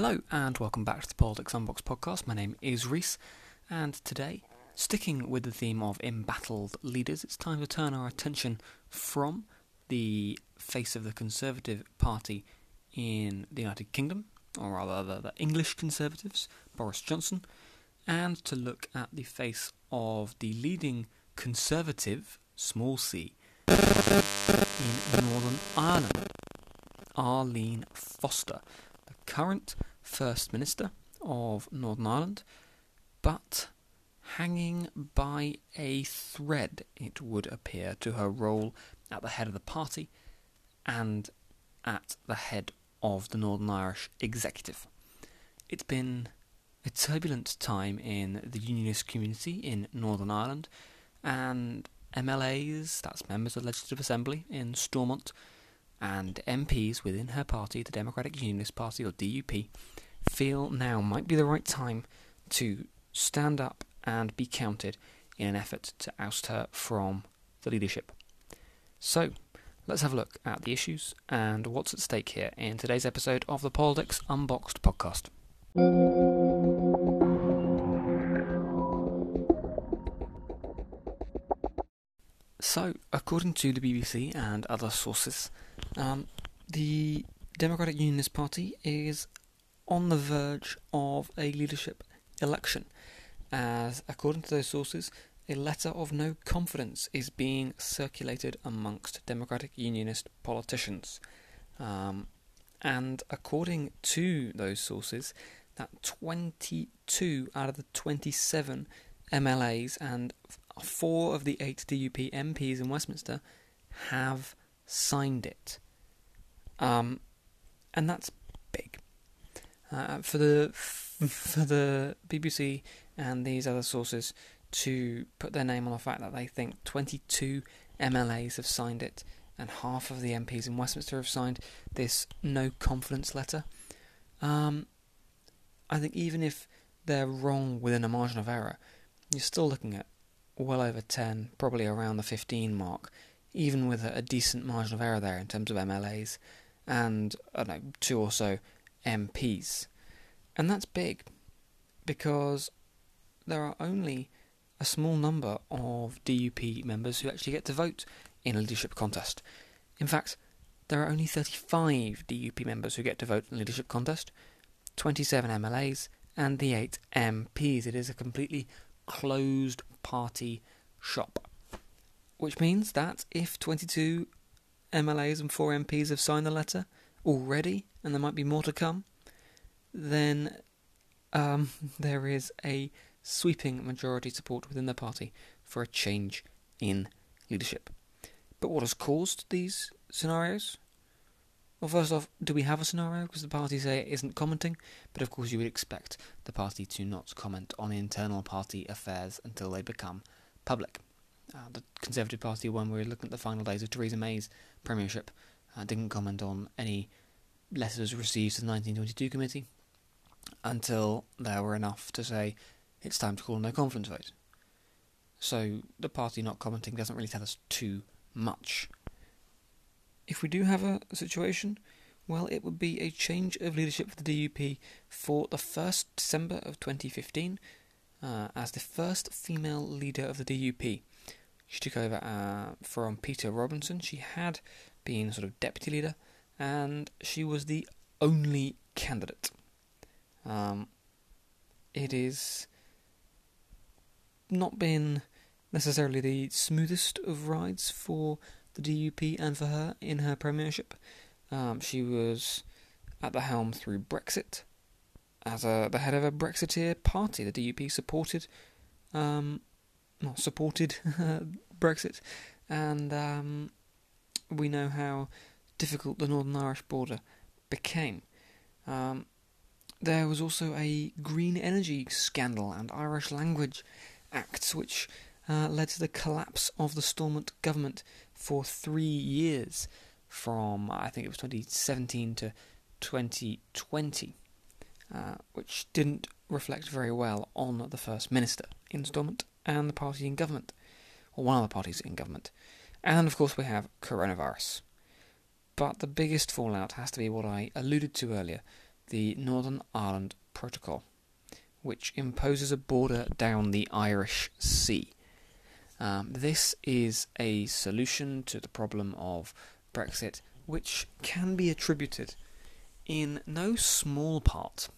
Hello, and welcome back to the Politics Unboxed podcast. My name is Reese, and today, sticking with the theme of embattled leaders, it's time to turn our attention from the face of the Conservative Party in the United Kingdom, or rather the, English Conservatives, Boris Johnson, and to look at the face of the leading Conservative, small c, in Northern Ireland, Arlene Foster, current First Minister of Northern Ireland, but hanging by a thread, it would appear, to her role at the head of the party and at the head of the Northern Irish executive. It's been a turbulent time in the unionist community in Northern Ireland, and MLAs, that's members of the Legislative Assembly in Stormont, and MPs within her party, the Democratic Unionist Party or DUP, feel now might be the right time to stand up and be counted in an effort to oust her from the leadership. So, let's have a look at the issues and what's at stake here in today's episode of the Politics Unboxed podcast. So, according to the BBC and other sources, um, the Democratic Unionist Party is on the verge of a leadership election, as, according to those sources, a letter of no confidence is being circulated amongst Democratic Unionist politicians. Um, and according to those sources, that 22 out of the 27 MLAs and four of the eight DUP MPs in Westminster have signed it. Um, and that's big. Uh, for the for the BBC and these other sources to put their name on the fact that they think 22 MLAs have signed it and half of the MPs in Westminster have signed this no confidence letter. Um, I think even if they're wrong within a margin of error, you're still looking at well over 10, probably around the 15 mark, even with a, a decent margin of error there in terms of MLAs and I don't know, two or so MPs. And that's big because there are only a small number of DUP members who actually get to vote in a leadership contest. In fact, there are only 35 DUP members who get to vote in a leadership contest, 27 MLAs, and the 8 MPs. It is a completely closed party shop. Which means that if 22 MLAs and 4 MPs have signed the letter already, and there might be more to come, then um, there is a sweeping majority support within the party for a change in leadership. But what has caused these scenarios? Well, first off, do we have a scenario? Because the party say it isn't commenting, but of course you would expect the party to not comment on internal party affairs until they become public. Uh, the Conservative Party, when we were looking at the final days of Theresa May's premiership, uh, didn't comment on any letters received to the 1922 committee until there were enough to say it's time to call no confidence vote. So the party not commenting doesn't really tell us too much. If we do have a situation, well, it would be a change of leadership for the DUP for the 1st December of 2015 uh, as the first female leader of the DUP. She took over uh, from Peter Robinson. She had been sort of deputy leader, and she was the only candidate. Um, it is not been necessarily the smoothest of rides for the DUP and for her in her premiership. Um, she was at the helm through Brexit as a, the head of a Brexiteer party. The DUP supported, um, well, supported Brexit, and um, we know how difficult the Northern Irish border became. Um, there was also a green energy scandal and Irish language acts, which uh, led to the collapse of the Stormont government for three years, from I think it was 2017 to 2020, uh, which didn't reflect very well on the First Minister in Stormont and the party in government, or one of the parties in government. And of course, we have coronavirus. But the biggest fallout has to be what I alluded to earlier the Northern Ireland Protocol, which imposes a border down the Irish Sea. Um, this is a solution to the problem of Brexit, which can be attributed in no small part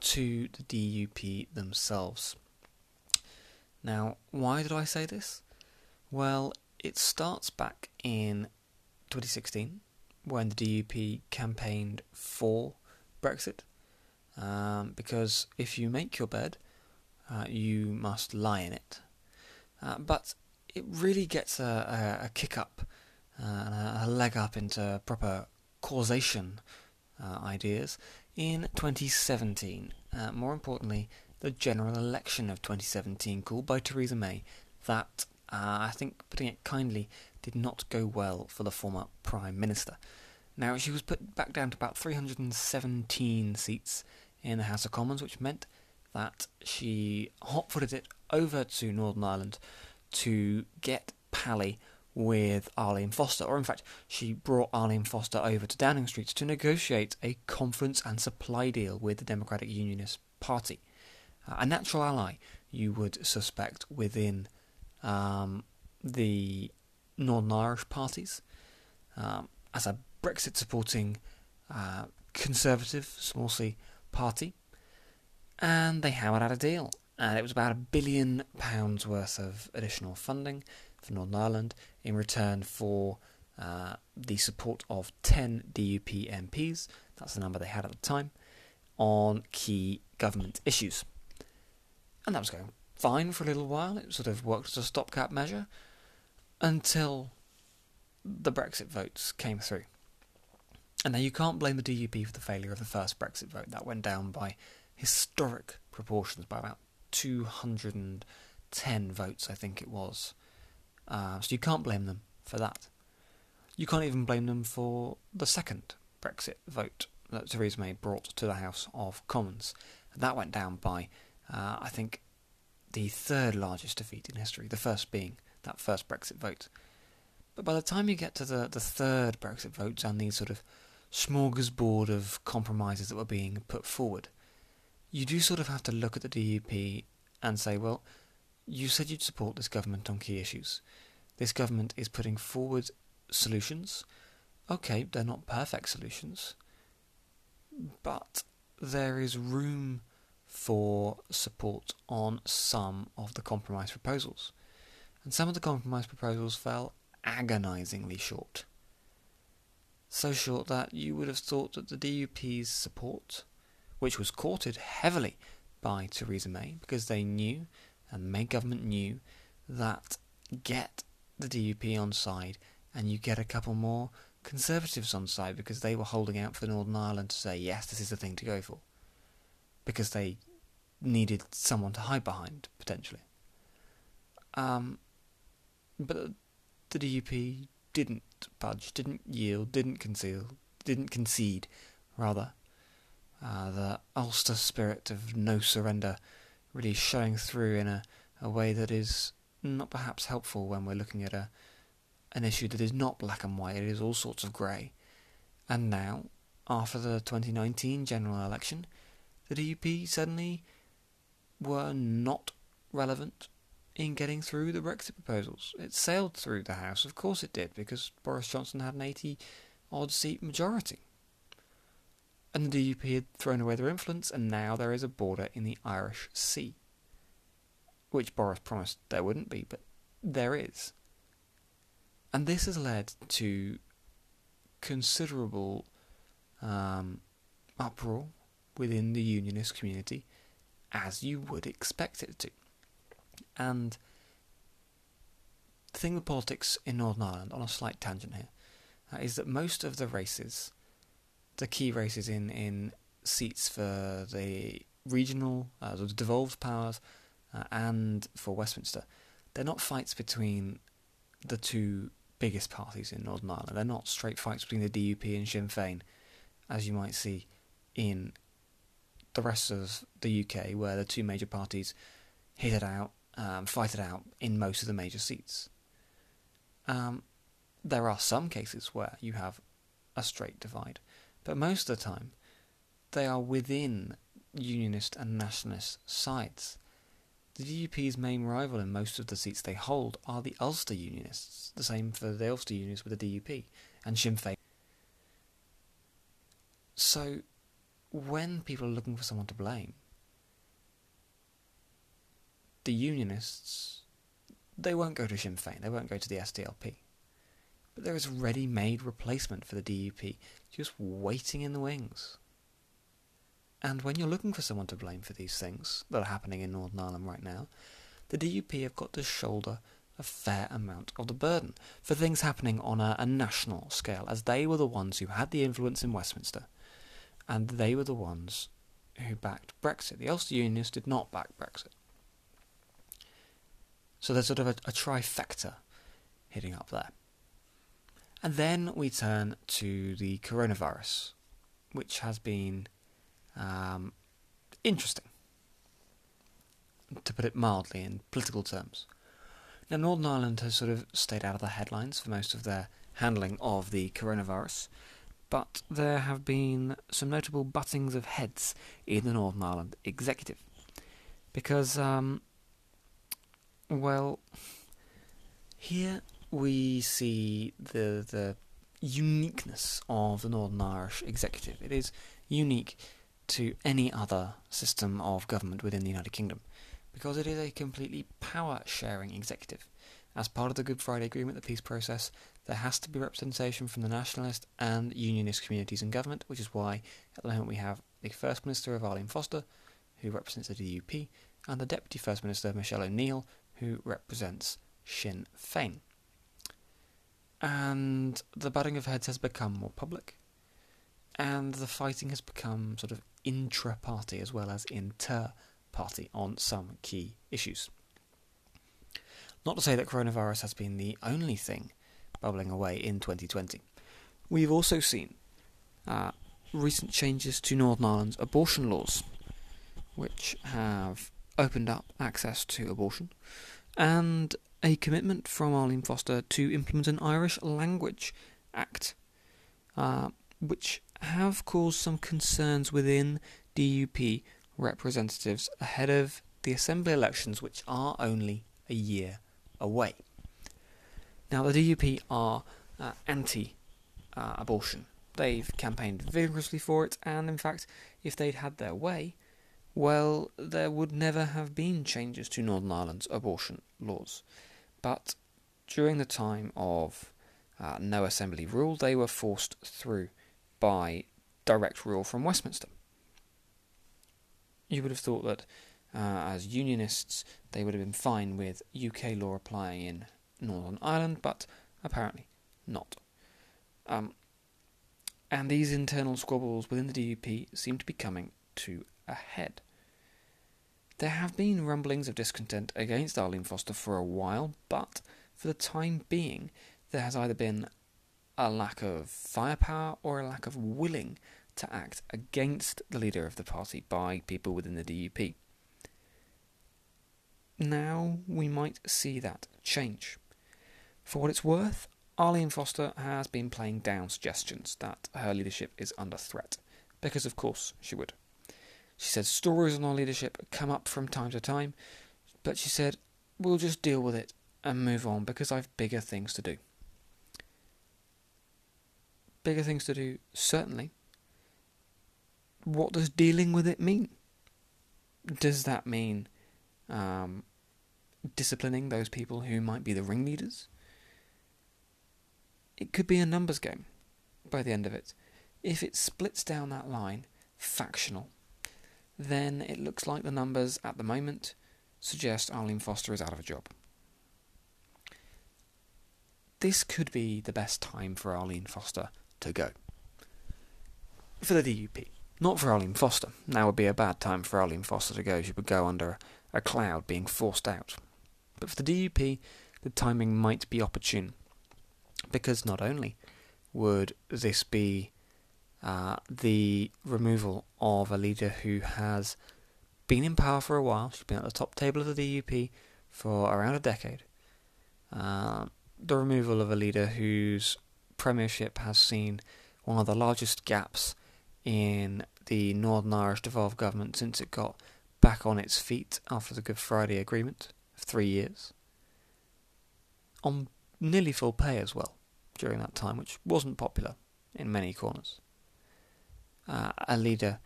to the DUP themselves. Now, why did I say this? Well, it starts back in 2016 when the DUP campaigned for Brexit. Um, because if you make your bed, uh, you must lie in it. Uh, but it really gets a, a, a kick up uh, and a, leg up into proper causation uh, ideas in 2017. Uh, more importantly, the general election of 2017, called by Theresa May, that, uh, I think, putting it kindly, did not go well for the former Prime Minister. Now, she was put back down to about 317 seats in the House of Commons, which meant that she hot footed it over to Northern Ireland to get pally with Arlene Foster, or in fact, she brought Arlene Foster over to Downing Street to negotiate a confidence and supply deal with the Democratic Unionist Party a natural ally, you would suspect, within um, the Northern Irish parties. Um, as a Brexit supporting uh, conservative, small c, party. And they hammered out a deal. And it was about a billion pounds worth of additional funding for Northern Ireland in return for uh, the support of 10 DUP MPs, that's the number they had at the time, on key government issues. And that was going fine for a little while. It sort of worked as a stopgap measure until the Brexit votes came through. And now you can't blame the DUP for the failure of the first Brexit vote. That went down by historic proportions, by about 210 votes, I think it was. Uh, so you can't blame them for that. You can't even blame them for the second Brexit vote that Theresa May brought to the House of Commons. That went down by uh, I think, the third largest defeat in history, the first being that first Brexit vote. But by the time you get to the, the third Brexit votes and these sort of smorgasbord of compromises that were being put forward, you do sort of have to look at the DUP and say, well, you said you'd support this government on key issues. This government is putting forward solutions. Okay, they're not perfect solutions, but there is room for support on some of the compromise proposals. And some of the compromise proposals fell agonisingly short. So short that you would have thought that the DUP's support, which was courted heavily by Theresa May, because they knew, and May government knew, that get the DUP on side and you get a couple more Conservatives on side because they were holding out for Northern Ireland to say, yes, this is the thing to go for because they needed someone to hide behind potentially. Um, but the DUP didn't budge, didn't yield, didn't conceal, didn't concede, rather. Uh, the Ulster spirit of no surrender really showing through in a, a way that is not perhaps helpful when we're looking at a an issue that is not black and white, it is all sorts of grey. And now, after the 2019 general election, the DUP suddenly were not relevant in getting through the Brexit proposals. It sailed through the House, of course it did, because Boris Johnson had an 80 odd seat majority. And the DUP had thrown away their influence, and now there is a border in the Irish Sea. Which Boris promised there wouldn't be, but there is. And this has led to considerable um, uproar within the unionist community, as you would expect it to. And the thing with politics in Northern Ireland, on a slight tangent here, uh, is that most of the races, the key races in, in seats for the regional, uh, the devolved powers, uh, and for Westminster, they're not fights between the two biggest parties in Northern Ireland. They're not straight fights between the DUP and Sinn Féin, as you might see in the rest of the UK, where the two major parties hit it out, um, fight it out in most of the major seats. Um, there are some cases where you have a straight divide, but most of the time, they are within unionist and nationalist sides. The DUP's main rival in most of the seats they hold are the Ulster Unionists, the same for the Ulster Unionists with the DUP, and Sinn Féin. So, when people are looking for someone to blame, the Unionists, they won't go to Sinn Féin, they won't go to the SDLP. But there is a ready made replacement for the DUP just waiting in the wings. And when you're looking for someone to blame for these things that are happening in Northern Ireland right now, the DUP have got to shoulder a fair amount of the burden for things happening on a, a, national scale, as they were the ones who had the influence in Westminster, and they were the ones who backed Brexit. The Ulster Unionists did not back Brexit. So there's sort of a, a trifecta hitting up there. And then we turn to the coronavirus, which has been um, interesting, to put it mildly in political terms. Now, Northern Ireland has sort of stayed out of the headlines for most of their handling of the coronavirus, but there have been some notable buttings of heads in the Northern Ireland executive. Because, um, well, here we see the the uniqueness of the Northern Irish executive. It is unique to any other system of government within the United Kingdom because it is a completely power sharing executive. As part of the Good Friday Agreement, the peace process, there has to be representation from the nationalist and unionist communities in government, which is why at the moment we have the First Minister of Arlene Foster, who represents the DUP, and the Deputy First Minister Michelle O'Neill, who represents Sinn Féin. And the butting of heads has become more public, and the fighting has become sort of intra party as well as inter party on some key issues. Not to say that coronavirus has been the only thing bubbling away in 2020. We've also seen uh, recent changes to Northern Ireland's abortion laws, which have opened up access to abortion, and a commitment from Arlene Foster to implement an Irish Language Act, uh, which have caused some concerns within DUP representatives ahead of the Assembly elections, which are only a year away. Now, the DUP are uh, anti uh, abortion. They've campaigned vigorously for it, and in fact, if they'd had their way, well, there would never have been changes to Northern Ireland's abortion laws. But during the time of uh, no assembly rule, they were forced through by direct rule from Westminster. You would have thought that uh, as unionists they would have been fine with UK law applying in Northern Ireland, but apparently not. Um, and these internal squabbles within the DUP seem to be coming to a head. There have been rumblings of discontent against Arlene Foster for a while, but for the time being, there has either been a lack of firepower or a lack of willing to act against the leader of the party by people within the DUP. Now we might see that change. For what it's worth, Arlene Foster has been playing down suggestions that her leadership is under threat, because of course she would. She said stories on our leadership come up from time to time, but she said, we'll just deal with it and move on because I've bigger things to do. Bigger things to do, certainly. What does dealing with it mean? Does that mean um, disciplining those people who might be the ringleaders? It could be a numbers game by the end of it. If it splits down that line, factional, then it looks like the numbers at the moment suggest Arlene Foster is out of a job. This could be the best time for Arlene Foster to go. For the DUP. Not for Arlene Foster. Now would be a bad time for Arlene Foster to go. She would go under a cloud being forced out. But for the DUP, the timing might be opportune. Because not only would this be uh, the removal of a leader who has been in power for a while. She's been at the top table of the DUP for around a decade. Uh, the removal of a leader whose premiership has seen one of the largest gaps in the Northern Irish devolved government since it got back on its feet after the Good Friday Agreement of three years. On nearly full pay as well during that time, which wasn't popular in many corners. Uh, a leader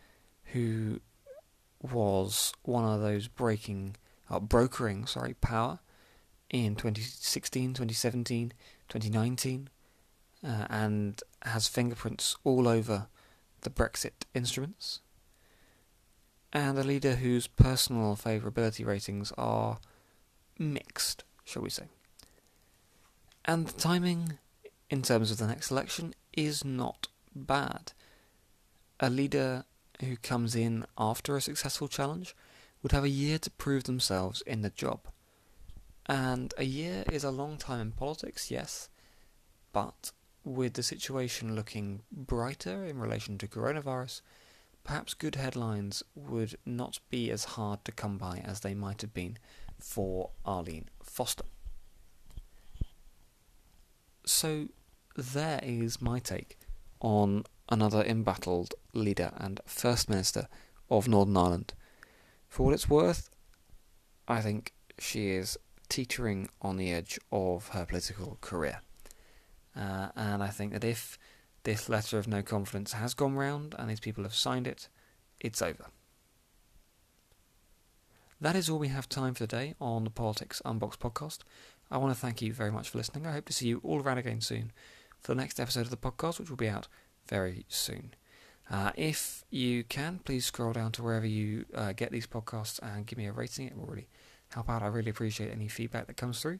who was one of those breaking, uh, brokering, sorry, power in 2016, 2017, 2019, uh, and has fingerprints all over the Brexit instruments. And a leader whose personal favourability ratings are mixed, shall we say. And the timing, in terms of the next election, is not bad. A leader who comes in after a successful challenge would have a year to prove themselves in the job. And a year is a long time in politics, yes, but with the situation looking brighter in relation to coronavirus, perhaps good headlines would not be as hard to come by as they might have been for Arlene Foster. So, there is my take on another embattled leader and First Minister of Northern Ireland. For what it's worth, I think she is teetering on the edge of her political career. Uh, and I think that if this letter of no confidence has gone round and these people have signed it, it's over. That is all we have time for today on the Politics Unboxed podcast. I want to thank you very much for listening. I hope to see you all around again soon for the next episode of the podcast, which will be out very soon. Uh, if you can, please scroll down to wherever you uh, get these podcasts and give me a rating. It will really help out. I really appreciate any feedback that comes through.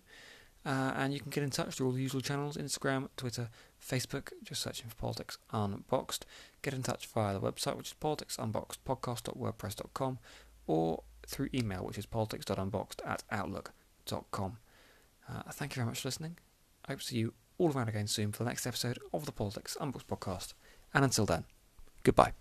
Uh, and you can get in touch through all the usual channels Instagram, Twitter, Facebook, just searching for Politics Unboxed. Get in touch via the website, which is politicsunboxedpodcast.wordpress.com, or through email, which is politics.unboxed at outlook.com. Uh, thank you very much for listening. I hope to see you all around again soon for the next episode of the Politics Unboxed podcast. And until then, goodbye.